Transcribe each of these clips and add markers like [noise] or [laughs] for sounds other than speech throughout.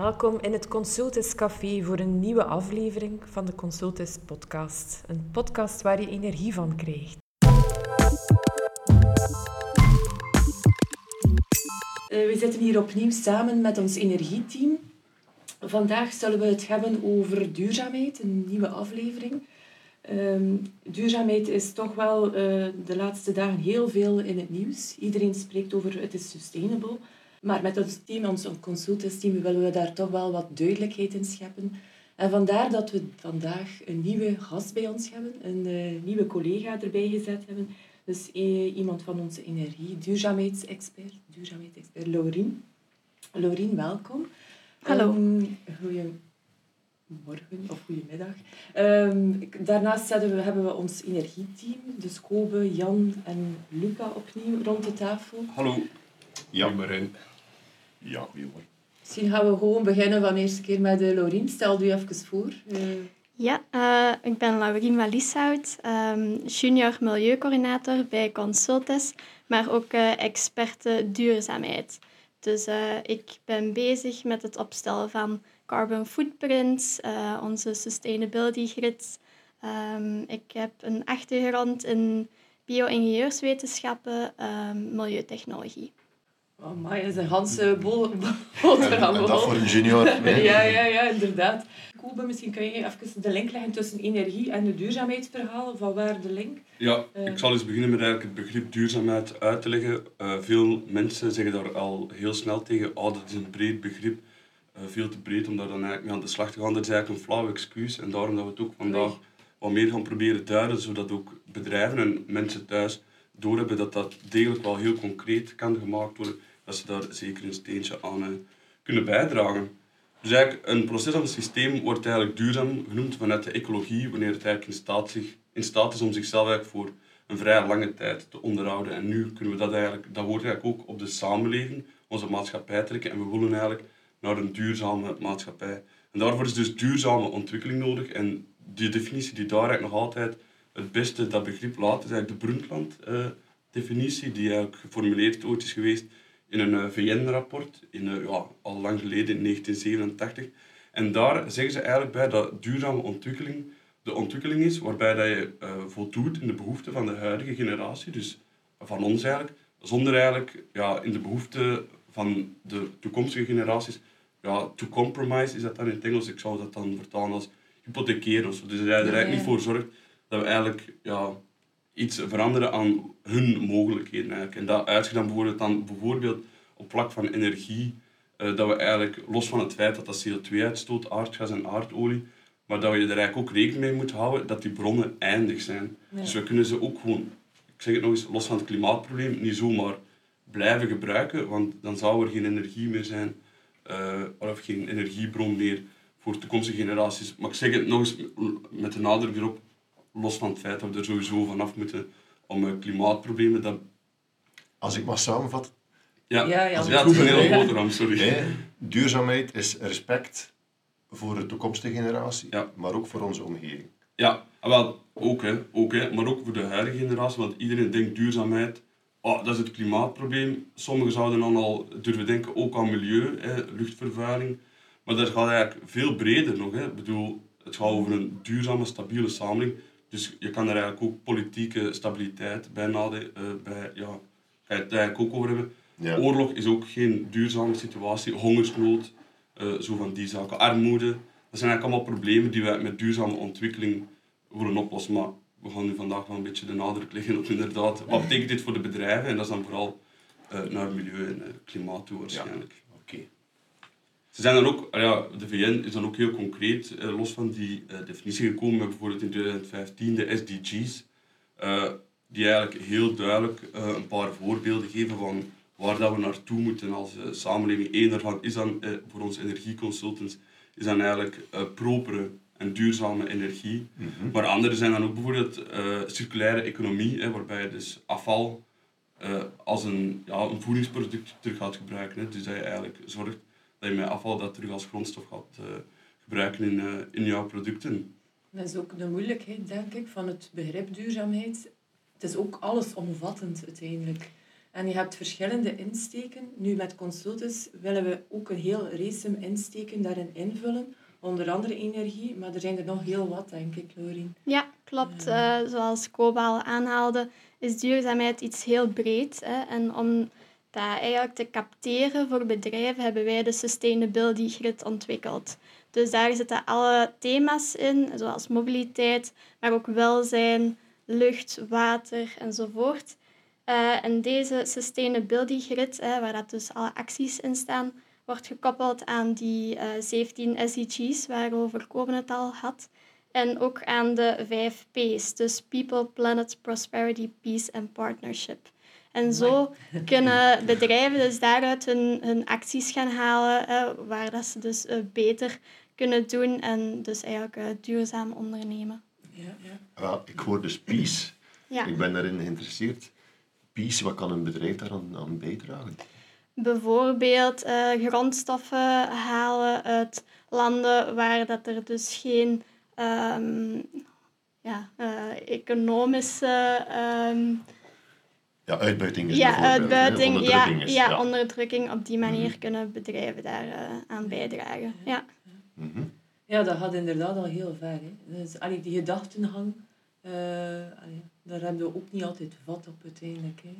Welkom in het Consultus Café voor een nieuwe aflevering van de Consultus Podcast. Een podcast waar je energie van krijgt. Uh, we zitten hier opnieuw samen met ons energieteam. Vandaag zullen we het hebben over duurzaamheid, een nieuwe aflevering. Um, duurzaamheid is toch wel uh, de laatste dagen heel veel in het nieuws. Iedereen spreekt over het is sustainable. Maar met ons team, ons consultantsteam, willen we daar toch wel wat duidelijkheid in scheppen. En vandaar dat we vandaag een nieuwe gast bij ons hebben, een uh, nieuwe collega erbij gezet hebben. Dus uh, iemand van onze energie, duurzaamheidsexpert, duurzaamheidsexpert Laurien. Laurien, welkom. Hallo. Um, goedemorgen of goedemiddag. Um, daarnaast we, hebben we ons energieteam, dus Kobe, Jan en Luca opnieuw rond de tafel. Hallo. Ja, Marijn. Ja, goedemorgen. Misschien gaan we gewoon beginnen van de eerste keer met de Laurien. Stel u even voor. Uh... Ja, uh, ik ben Laurien Malieshout, um, junior milieucoördinator bij Consultes, maar ook uh, experte duurzaamheid. Dus ik ben bezig met het opstellen van carbon footprints, onze sustainability grids. Um, ik heb een achtergrond in bio-ingenieurswetenschappen, um, milieutechnologie. Oh, maar is een Hanse [laughs] boterham. En dat voor een junior. [laughs] ja, ja, ja, inderdaad. Kobe, misschien kun je even de link leggen tussen energie en de duurzaamheidsverhalen. Van waar de link? Ja, uh, ik zal eens beginnen met eigenlijk het begrip duurzaamheid uit te leggen. Uh, veel mensen zeggen daar al heel snel tegen, oh, dat is een breed begrip. Uh, veel te breed om daar dan eigenlijk mee aan de slag te gaan. Dat is eigenlijk een flauw excuus. En daarom dat we het ook vandaag nee. wat meer gaan proberen duiden, zodat ook bedrijven en mensen thuis doorhebben dat dat degelijk wel heel concreet kan gemaakt worden dat ze daar zeker een steentje aan uh, kunnen bijdragen. Dus eigenlijk een proces aan het systeem wordt eigenlijk duurzaam genoemd vanuit de ecologie, wanneer het eigenlijk in staat, zich, in staat is om zichzelf eigenlijk voor een vrij lange tijd te onderhouden. En nu kunnen we dat eigenlijk, dat wordt eigenlijk ook op de samenleving, onze maatschappij trekken. En we willen eigenlijk naar een duurzame maatschappij. En daarvoor is dus duurzame ontwikkeling nodig. En die definitie die daar eigenlijk nog altijd het beste dat begrip laat, is eigenlijk de Brundtland-definitie, uh, die eigenlijk geformuleerd ooit is geweest in een eh, VN-rapport, in, uh, ja, al lang geleden in 1987. En daar zeggen ze eigenlijk bij dat duurzame ontwikkeling de ontwikkeling is waarbij dat je uh, voldoet in de behoeften van de huidige generatie, dus van ons eigenlijk, zonder eigenlijk ja, in de behoeften van de toekomstige generaties ja, to compromise is dat dan in het Engels. Ik zou dat dan vertalen als hypothekeren. Dus dat je er eigenlijk niet voor zorgt dat we eigenlijk ja, iets veranderen aan hun mogelijkheden. Eigenlijk. En dat dan bijvoorbeeld, dan bijvoorbeeld op vlak van energie, uh, dat we eigenlijk, los van het feit dat dat CO2 uitstoot, aardgas en aardolie, maar dat je er eigenlijk ook rekening mee moet houden dat die bronnen eindig zijn. Dus we kunnen ze ook gewoon, ik zeg het nog eens, los van het klimaatprobleem, niet zomaar blijven gebruiken, want dan zou er geen energie meer zijn, uh, of geen energiebron meer voor toekomstige generaties. Maar ik zeg het nog eens met de nadruk erop, los van het feit dat we er sowieso vanaf moeten om uh, klimaatproblemen. Dat... Als ik maar samenvat. Ja, ja, ja. ja het is een hele boterham, sorry. Nee, duurzaamheid is respect voor de toekomstige generatie, ja. maar ook voor onze omgeving. Ja, wel, ook, hè, ook hè, maar ook voor de huidige generatie, want iedereen denkt duurzaamheid, oh, dat is het klimaatprobleem. Sommigen zouden dan al durven denken ook aan milieu, hè, luchtvervuiling. Maar dat gaat eigenlijk veel breder nog. Hè. Ik bedoel, het gaat over een duurzame, stabiele samenleving. Dus je kan er eigenlijk ook politieke stabiliteit bij nadenken. Uh, bij, ja, je het eigenlijk ook over hebben. Ja. Oorlog is ook geen duurzame situatie. Hongersnood, uh, zo van die zaken. Armoede. Dat zijn eigenlijk allemaal problemen die we met duurzame ontwikkeling willen oplossen. Maar we gaan nu vandaag wel een beetje de nadruk leggen op inderdaad. Wat betekent dit voor de bedrijven? En dat is dan vooral uh, naar milieu en klimaat toe waarschijnlijk. Ja. Oké. Ze zijn dan ook, ah ja, de VN is dan ook heel concreet, eh, los van die uh, definitie gekomen met bijvoorbeeld in 2015 de SDG's, uh, die eigenlijk heel duidelijk een paar voorbeelden geven van waar dat we naartoe moeten als samenleving. Eén daarvan is dan voor onze energieconsultants is dan eigenlijk propere en duurzame energie. Mm -hmm. Maar andere zijn dan ook bijvoorbeeld circulaire economie, hè, waarbij je dus afval als een, ja, een voedingsproduct terug gaat gebruiken. Hè. Dus dat je eigenlijk zorgt dat je met afval dat terug als grondstof gaat uh, gebruiken in, uh, in jouw producten. Dat is ook de moeilijkheid, denk ik, van het begrip duurzaamheid. Het is ook allesomvattend uiteindelijk. En je hebt verschillende insteken. Nu met consultants willen we ook een heel race insteken daarin invullen. Onder andere energie, maar er zijn er nog heel wat, denk ik, Lorien. Ja, klopt. Uh, zoals Koba al aanhaalde, is duurzaamheid iets heel breed. Hè? En om dat eigenlijk te capteren voor bedrijven hebben wij de Sustainability Grid ontwikkeld. Dus daar zitten alle thema's in, zoals mobiliteit, maar ook welzijn, lucht, water enzovoort. Uh, en deze Sustainability Grid, waar dat dus alle acties in staan, wordt gekoppeld aan die uh, 17 SDG's waarover Koben het al had. En ook aan de vijf P's, dus People, Planet, Prosperity, Peace en Partnership. En zo kunnen bedrijven dus daaruit hun, hun acties gaan halen, waar dat ze dus uh, beter kunnen doen en dus eigenlijk uh, duurzaam ondernemen. Ja, ja. Wel, ik hoor dus peace. Ja. Ik ben daarin geïnteresseerd. Peace, wat kan een bedrijf daaraan aan bijdragen? Bijvoorbeeld uh, grondstoffen halen uit landen waar dat er dus geen um, ja, uh, economische... Um, ja, uitbuiting is ja, uitbuiting, ja, onderdrukking is. ja, onderdrukking. Op die manier kunnen bedrijven daar uh, aan bijdragen. Ja. Mhm. Ja, dat gaat inderdaad al heel ver. Hè. Dus, allee, die gedachtengang, uh, allee, daar hebben we ook niet altijd vat op uiteindelijk. Hè.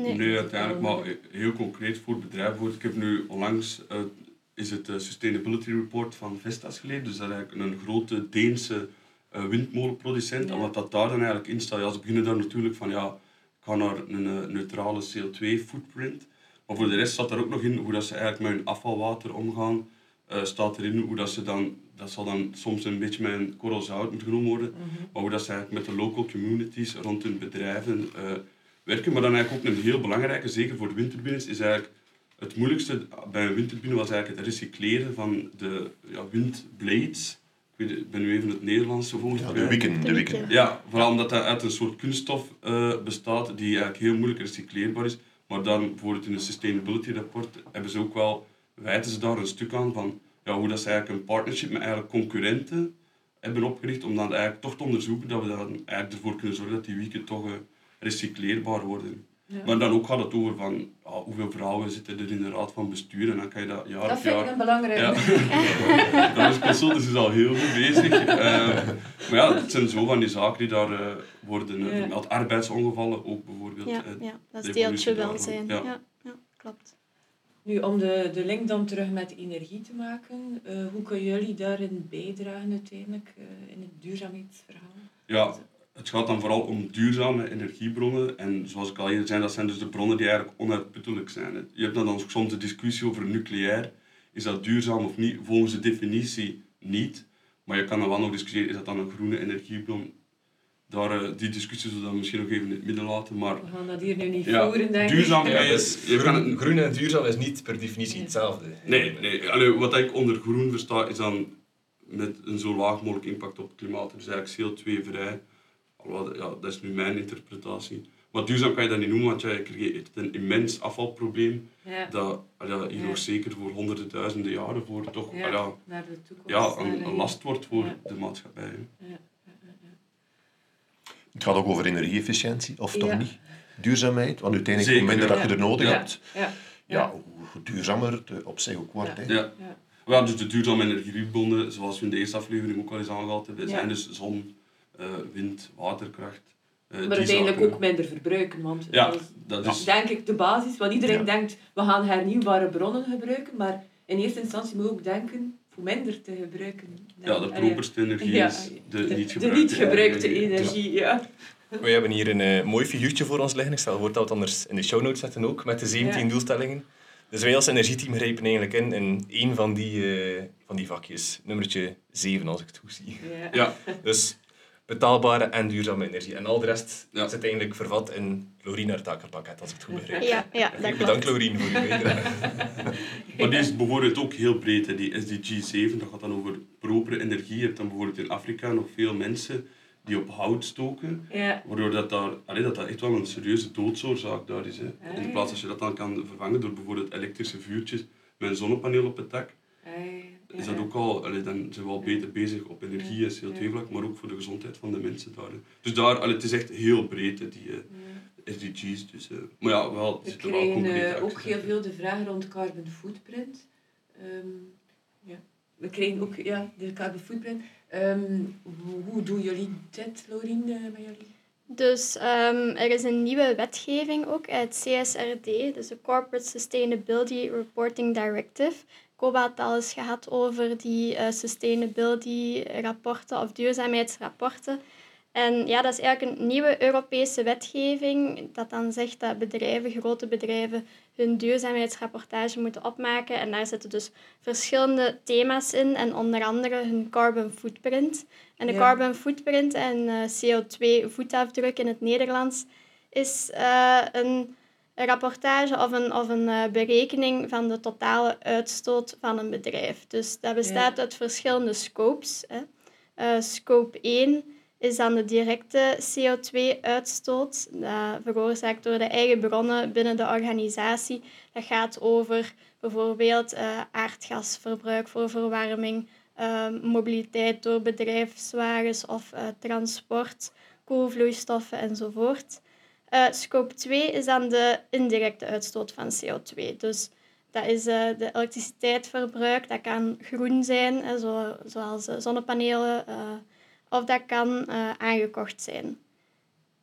Nee. Nee, uiteindelijk, maar heel concreet voor bedrijven. Ik heb nu onlangs uh, is het uh, Sustainability Report van Vestas gelezen. Dus dat is eigenlijk een grote Deense uh, windmolenproducent. Ja. En wat dat daar dan eigenlijk in staat, ja, ze beginnen daar natuurlijk van ja, ga naar een uh, neutrale CO2-footprint. Maar voor de rest staat er ook nog in hoe dat ze eigenlijk met hun afvalwater omgaan. Uh, staat erin hoe dat ze dan, dat zal dan soms een beetje met een korrel zout moeten genomen worden, Mm -hmm. maar hoe dat ze eigenlijk met de local communities rond hun bedrijven uh, werken. Maar dan eigenlijk ook een heel belangrijke, zeker voor de windturbines, is eigenlijk het moeilijkste bij een windturbine was eigenlijk het recycleren van de ja, windblades. Ik, weet, ik ben nu even het Nederlands volgens Ja, de wikken. De wikken. Ja, vooral omdat dat uit een soort kunststof uh, bestaat die eigenlijk heel moeilijk recycleerbaar is. Maar dan bijvoorbeeld in een sustainability rapport hebben ze ook wel, wijten ze daar een stuk aan van ja, hoe dat ze eigenlijk een partnership met eigenlijk concurrenten hebben opgericht om dan eigenlijk toch te onderzoeken dat we dan eigenlijk ervoor kunnen zorgen dat die wieken toch uh, recycleerbaar worden. Ja. Maar dan ook gaat het over van ja, hoeveel vrouwen zitten er in de raad van bestuur en dan kan je dat jaar Dat vind jaar... ik een belangrijk. Ja. [laughs] dat is consultants is al heel goed bezig. Uh, maar ja, het zijn zo van die zaken die daar uh, worden uh, Ja. vermeld. Arbeidsongevallen ook bijvoorbeeld. Ja, eh, ja, dat is deeltje daarvan. welzijn. Ja. Ja. Ja, klopt. Nu, om de, de link dan terug met energie te maken, uh, hoe kunnen jullie daarin bijdragen uiteindelijk uh, in het duurzaamheidsverhaal? Ja, het gaat dan vooral om duurzame energiebronnen. En zoals ik al eerder zei, dat zijn dus de bronnen die eigenlijk onuitputtelijk zijn. Je hebt dan, dan soms de discussie over nucleair. Is dat duurzaam of niet? Volgens de definitie niet. Maar je kan dan wel nog discussiëren, is dat dan een groene energiebron? Daar, uh, die discussie zullen we dan misschien nog even in het midden laten. Maar We gaan dat hier nu niet Ja, voeren, denk ik. duurzaamheid Ja, is... dus Je kan groen, het, groen en duurzaam is niet per definitie hetzelfde. Nee, nee. Allee, wat ik onder groen versta is dan met een zo laag mogelijk impact op het klimaat. Dus eigenlijk CO2-vrij. Ja, dat is nu mijn interpretatie. Maar duurzaam kan je dat niet noemen, want je creëert een immens afvalprobleem. Ja, Dat allee, hier Ja. nog zeker voor honderden duizenden jaren voor toch Ja. naar de toekomst. ja, een, last wordt voor Ja. de maatschappij. Het gaat ook over energie-efficiëntie, of toch Ja. niet? Duurzaamheid, want uiteindelijk hoe minder ja. dat je er nodig Ja. hebt, Ja, ja, hoe duurzamer het eh, op zich ook wordt. Ja. Hè. Ja. ja. Ja, dus de duurzame energiebronnen, zoals we in de eerste aflevering ook al eens aangehaald hebben, Ja. zijn dus zon, wind, waterkracht. eh, die Maar uiteindelijk ook minder verbruiken, want Ja, dat is dat is... denk ik de basis. Want iedereen Ja. denkt, we gaan hernieuwbare bronnen gebruiken, maar in eerste instantie moet je ook denken voor minder te gebruiken. Ja, de properste energie Ja, is de, de, niet de gebruikte niet gebruikte energie. energie, ja. We hebben hier een eh, mooi figuurtje voor ons liggen. Ik stel voor dat we het anders in de show notes zetten ook, met de 17 Ja. doelstellingen. Dus wij als energieteam grijpen eigenlijk in in één van die, eh, van die vakjes. Nummertje 7, als ik het goed zie. Ja. Ja, Dus betaalbare en duurzame energie. En al de rest Ja. zit eigenlijk vervat in Lorien haar takenpakket, als ik het goed begrijp. Ja, ja Bedankt klopt. Lorien voor uw bijdrage. [laughs] maar die is bijvoorbeeld ook heel breed. Hè. Die SDG 7, dat gaat dan over propere energie. Je hebt dan bijvoorbeeld in Afrika nog veel mensen die op hout stoken. Ja. Waardoor dat, daar, allee, dat, dat echt wel een serieuze doodsoorzaak daar is. Hè. In plaats als je dat dan kan vervangen door bijvoorbeeld elektrische vuurtjes met een zonnepaneel op het dak, Ja. Is dat ook al, allee, dan zijn we al beter bezig op energie en Ja. CO2-vlak, maar ook voor de gezondheid van de mensen daar. hè. Dus daar, allee, het is echt heel breed, hè, die, eh, SDG's. Dus, eh, maar ja, wel, er We zitten wel krijgen concrete eh, ook heel veel de vraag rond carbon footprint. Ehm, ja. We krijgen ook ja, de carbon footprint. Ehm, hoe, doen jullie dit, Laurien, met jullie? Dus ehm, er is een nieuwe wetgeving ook uit CSRD, dus de Corporate Sustainability Reporting Directive. Koba had al eens gehad over die eh, sustainability rapporten of duurzaamheidsrapporten. En ja, dat is eigenlijk een nieuwe Europese wetgeving dat dan zegt dat bedrijven, grote bedrijven, hun duurzaamheidsrapportage moeten opmaken. En daar zitten dus verschillende thema's in en onder andere hun carbon footprint. En de Ja. carbon footprint en eh, CO2-voetafdruk in het Nederlands is eh, een rapportage of een, of een eh, berekening van de totale uitstoot van een bedrijf. Dus dat bestaat uit verschillende scopes. Hè. Eh, scope 1 is dan de directe CO2-uitstoot, dat veroorzaakt door de eigen bronnen binnen de organisatie. Dat gaat over bijvoorbeeld eh, aardgasverbruik voor verwarming, mobiliteit door bedrijfswagens of transport, koelvloeistoffen enzovoort. Eh, scope 2 is dan de indirecte uitstoot van CO2. Dus dat is eh, de elektriciteitsverbruik, dat kan groen zijn, hè, zo, zoals eh, zonnepanelen, eh, of dat kan eh, aangekocht zijn.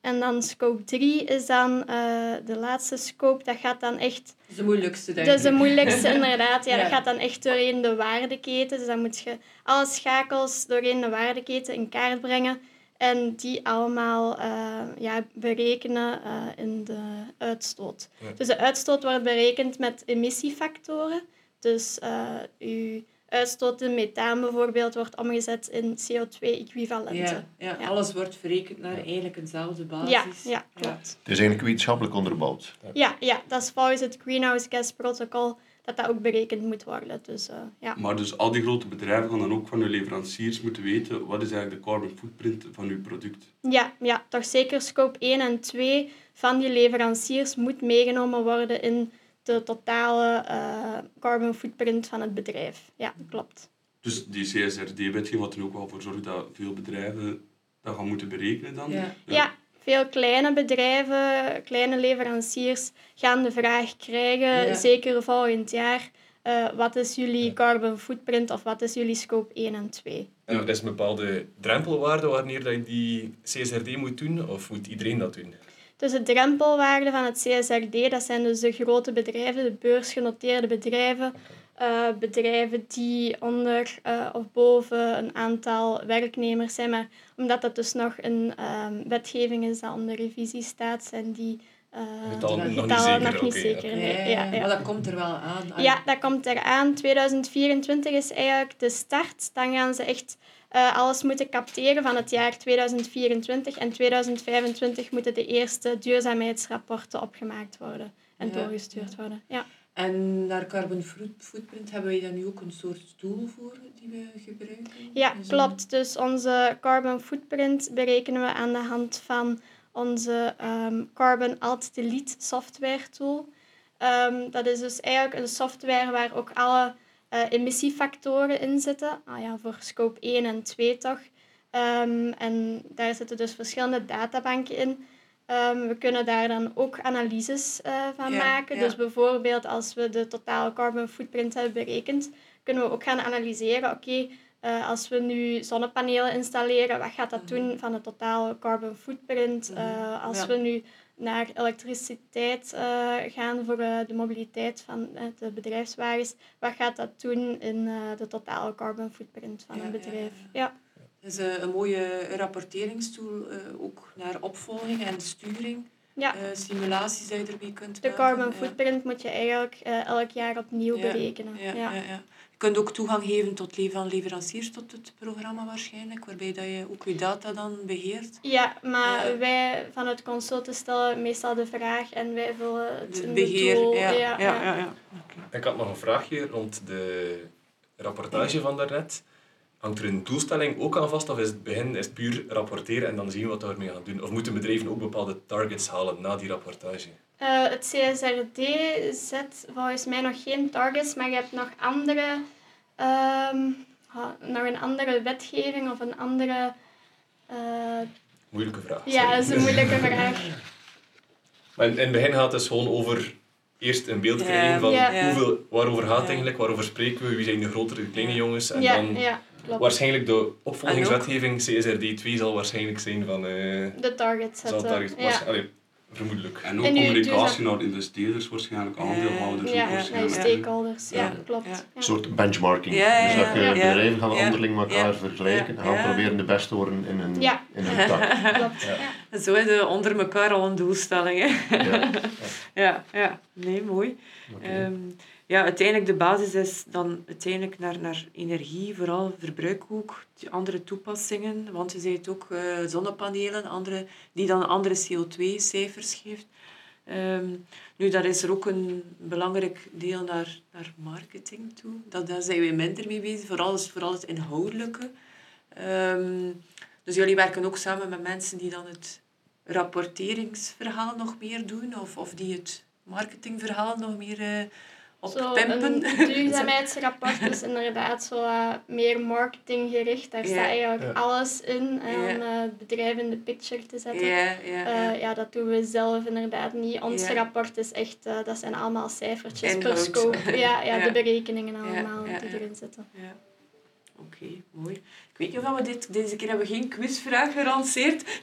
En dan scope 3 is dan eh, de laatste scope, dat gaat dan echt Dat is de moeilijkste, denk dat is de ik. moeilijkste, [laughs] inderdaad. Ja, Ja. Dat gaat dan echt doorheen de waardeketen. Dus dan moet je alle schakels doorheen de waardeketen in kaart brengen. En die allemaal eh, ja, berekenen eh, in de uitstoot. Ja. Dus de uitstoot wordt berekend met emissiefactoren. Dus eh uw uitstoot in methaan bijvoorbeeld wordt omgezet in CO2-equivalenten. Ja, ja, Ja. alles wordt verrekend naar eigenlijk eenzelfde basis. Ja, ja, klopt. Het is eigenlijk wetenschappelijk onderbouwd. Ja, ja, dat is volgens het Greenhouse Gas Protocol dat dat ook berekend moet worden. Dus eh, ja. Maar dus al die grote bedrijven gaan dan ook van hun leveranciers moeten weten wat is eigenlijk de carbon footprint van uw product. Ja, ja, toch zeker scope 1 en 2 van die leveranciers moet meegenomen worden in de totale eh, carbon footprint van het bedrijf. Ja, klopt. Dus die CSRD-wetgeving wat er ook wel voor zorgt dat veel bedrijven dat gaan moeten berekenen dan. Ja. Ja, veel kleine bedrijven, kleine leveranciers gaan de vraag krijgen, Ja. zeker volgend jaar, eh, wat is jullie carbon footprint of wat is jullie scope 1 en 2? En er is een bepaalde drempelwaarde wanneer dat je die CSRD moet doen, of moet iedereen dat doen? Dus de drempelwaarde van het CSRD, dat zijn dus de grote bedrijven, de beursgenoteerde bedrijven, eh, bedrijven die onder eh, of boven een aantal werknemers zijn. Maar omdat dat dus nog een ehm, wetgeving is dat onder revisie staat, zijn die eh, Getallen nog niet zeker, nog niet oké, zeker. Ja, nee. ja, Ja, Maar dat komt er wel aan. Ja, dat komt eraan. 2024 is eigenlijk de start. Dan gaan ze echt eh, alles moeten capteren van het jaar 2024. En 2025 moeten de eerste duurzaamheidsrapporten opgemaakt worden en Ja. doorgestuurd worden. Ja. En naar carbon foot- footprint hebben wij daar nu ook een soort tool voor die we gebruiken? ja, klopt. Dus onze carbon footprint berekenen we aan de hand van onze ehm, Carbon Alt Delete software tool. Ehm, dat is dus eigenlijk een software waar ook alle eh, emissiefactoren in zitten. Ah ja, voor scope 1 en 2 toch. Ehm, en daar zitten dus verschillende databanken in. Ehm, we kunnen daar dan ook analyses eh, van Ja, maken. ja. Dus bijvoorbeeld als we de totale carbon footprint hebben berekend, kunnen we ook gaan analyseren, oké, eh, als we nu zonnepanelen installeren, wat gaat dat doen van de totale carbon footprint? Eh, als Ja. we nu naar elektriciteit gaan voor de mobiliteit van de bedrijfswagens, wat gaat dat doen in de totale carbon footprint van een bedrijf? ja. Is eh, een mooie rapporteringstool, eh, ook naar opvolging en sturing. Ja. Eh, simulaties die je ermee kunt De maken. carbon Ja. footprint moet je eigenlijk eh, elk jaar opnieuw Ja, berekenen. Ja, Ja. ja. Ja, Je kunt ook toegang geven tot van leveranciers tot het programma waarschijnlijk, waarbij dat je ook je data dan beheert. Ja, maar Ja. wij van het consulten stellen meestal de vraag en wij vullen het beheer. de tool. ja, ja, ja, ja. ja. Ik had nog een vraagje rond de rapportage van daarnet. Hangt er een doelstelling ook aan vast, of is het begin is het puur rapporteren en dan zien we wat we ermee gaan doen? Of moeten bedrijven ook bepaalde targets halen na die rapportage? Eh, het CSRD zet volgens mij nog geen targets, maar je hebt nog andere, ehm, nog een andere wetgeving of een andere. eh, Moeilijke vraag. ja, dat is een moeilijke vraag. [laughs] Maar in, het begin gaat het dus gewoon over eerst een beeld krijgen van hoeveel, waarover gaat het eigenlijk, waarover spreken we, wie zijn de grotere, de kleine jongens. En ja, dan ja, klopt. waarschijnlijk de opvolgingswetgeving CSRD 2 zal waarschijnlijk zijn van... eh De target zal zetten. target, ja. allee, vermoedelijk. En ook En nu communicatie naar investeerders waarschijnlijk, aandeelhouders ook Ja, naar stakeholders. Ja, Ja. klopt. Ja. Een soort benchmarking. Ja, ja, dus dat je ja. bedrijven gaan onderling elkaar Ja. vergelijken en gaan Ja. proberen de beste te worden in hun, Ja. in hun tak. [laughs] Klopt. Ja. Ja. Zo hebben we onder elkaar al een doelstelling. Hè? Ja. [laughs] Ja, ja. Nee, mooi. Ehm, ja, uiteindelijk de basis is dan uiteindelijk naar, naar energie, vooral verbruik ook, andere toepassingen. Want je zei het ook, eh, zonnepanelen, andere, die dan andere CO2-cijfers geeft. Ehm, nu, daar is er ook een belangrijk deel naar, naar marketing toe. Dat, daar zijn we minder mee bezig, vooral, vooral het inhoudelijke. Ehm, dus jullie werken ook samen met mensen die dan het rapporteringsverhaal nog meer doen, of, of die het marketingverhaal nog meer eh Een [laughs] duurzaamheidsrapport is inderdaad zo eh, meer marketinggericht. Daar staat eigenlijk alles in om eh, het bedrijf in de picture te zetten. ja. Eh, ja, dat doen we zelf inderdaad niet. Ons rapport is echt, eh, dat zijn allemaal cijfertjes per scope. Ja, ja, Ja. de berekeningen allemaal ja, die ja. erin zitten. Oké, mooi. Ik weet niet of we dit, deze keer hebben we geen quizvraag gelanceerd.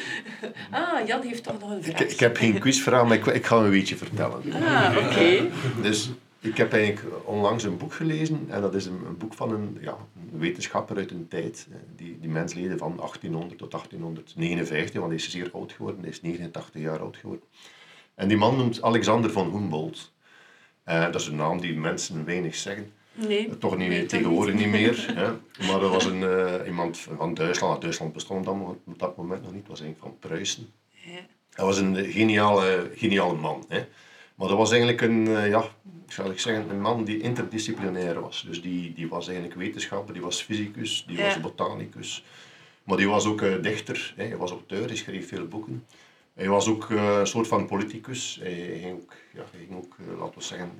[laughs] ah, Jan heeft toch nog een vraag. Ik, ik heb geen quizvraag, maar ik, ik ga een weetje vertellen. Ah, oké. Dus ik heb eigenlijk onlangs een boek gelezen en dat is een, een boek van een, ja, een wetenschapper uit een tijd. eh, Die, die mens leefde van 1800 tot 1859, want hij is zeer oud geworden, hij is 89 jaar oud geworden. En die man noemt Alexander van Humboldt. Eh, dat is een naam die mensen weinig zeggen. Nee. Toch niet, Nee, tegenwoordig niet. niet meer. [laughs] Hè. Maar dat was een, eh, iemand van Duitsland. Duitsland bestond op dat mo- op dat moment nog niet. Was eigenlijk van Pruisen. Ja. Hij was een geniale, geniale man. Hè. Maar dat was eigenlijk een, eh, ja, zou ik zeggen, een man die interdisciplinair was. Dus die, die was eigenlijk wetenschapper, die was fysicus, die Ja. was botanicus. Maar die was ook eh, dichter, hè. hij was auteur, hij schreef veel boeken. Hij was ook eh, een soort van politicus. Hij, ging ook, ja, hij ging ook eh, laten we zeggen,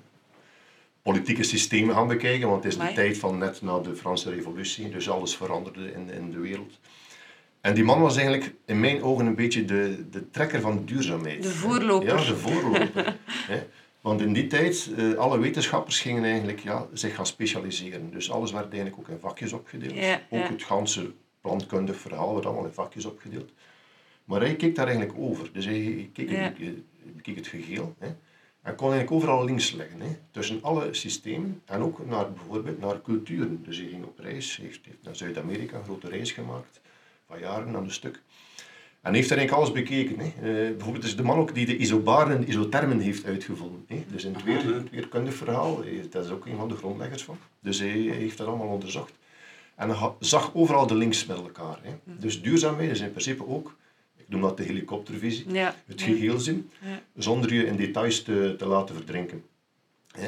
politieke systemen gaan bekijken, want het is de tijd van net na de Franse revolutie, dus alles veranderde in, in de wereld. En die man was eigenlijk in mijn ogen een beetje de, de trekker van duurzaamheid. De voorloper. Ja, de voorloper. [laughs] Want in die tijd, eh, alle wetenschappers gingen eigenlijk ja, zich gaan specialiseren. Dus alles werd eigenlijk ook in vakjes opgedeeld. Ja, ook ja. het ganse plantkundig verhaal werd allemaal in vakjes opgedeeld. Maar hij keek daar eigenlijk over. Dus hij, hij keek, Ja. het, keek het geheel. Hè. En kon eigenlijk overal links leggen. Hè. Tussen alle systemen en ook naar, bijvoorbeeld naar culturen. Dus hij ging op reis, heeft, heeft naar Zuid-Amerika een grote reis gemaakt. Van jaren aan een stuk. En heeft daar eigenlijk alles bekeken. Hè. Eh, bijvoorbeeld is de man ook die de isobaren en isothermen heeft uitgevonden. Hè. Dus in het, weer, het weerkundig verhaal, dat is ook een van de grondleggers van. Dus hij heeft dat allemaal onderzocht. En hij zag overal de links met elkaar. Hè. Dus duurzaamheid is in principe ook, noem dat de helikoptervisie, Ja. het geheel zien, Ja. zonder je in details te, te laten verdrinken.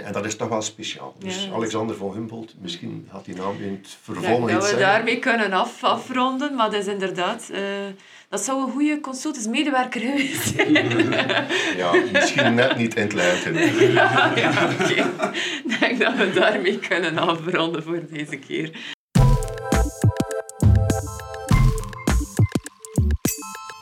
En dat is toch wel speciaal. Dus Alexander van Humboldt, misschien had die naam in het vervolg dat we daarmee kunnen af, afronden, maar dat is inderdaad... eh, dat zou een goede consultants-medewerker geweest zijn. [laughs] Ja, misschien net niet in het [laughs] ja, oké. Ik denk dat we daarmee kunnen afronden voor deze keer.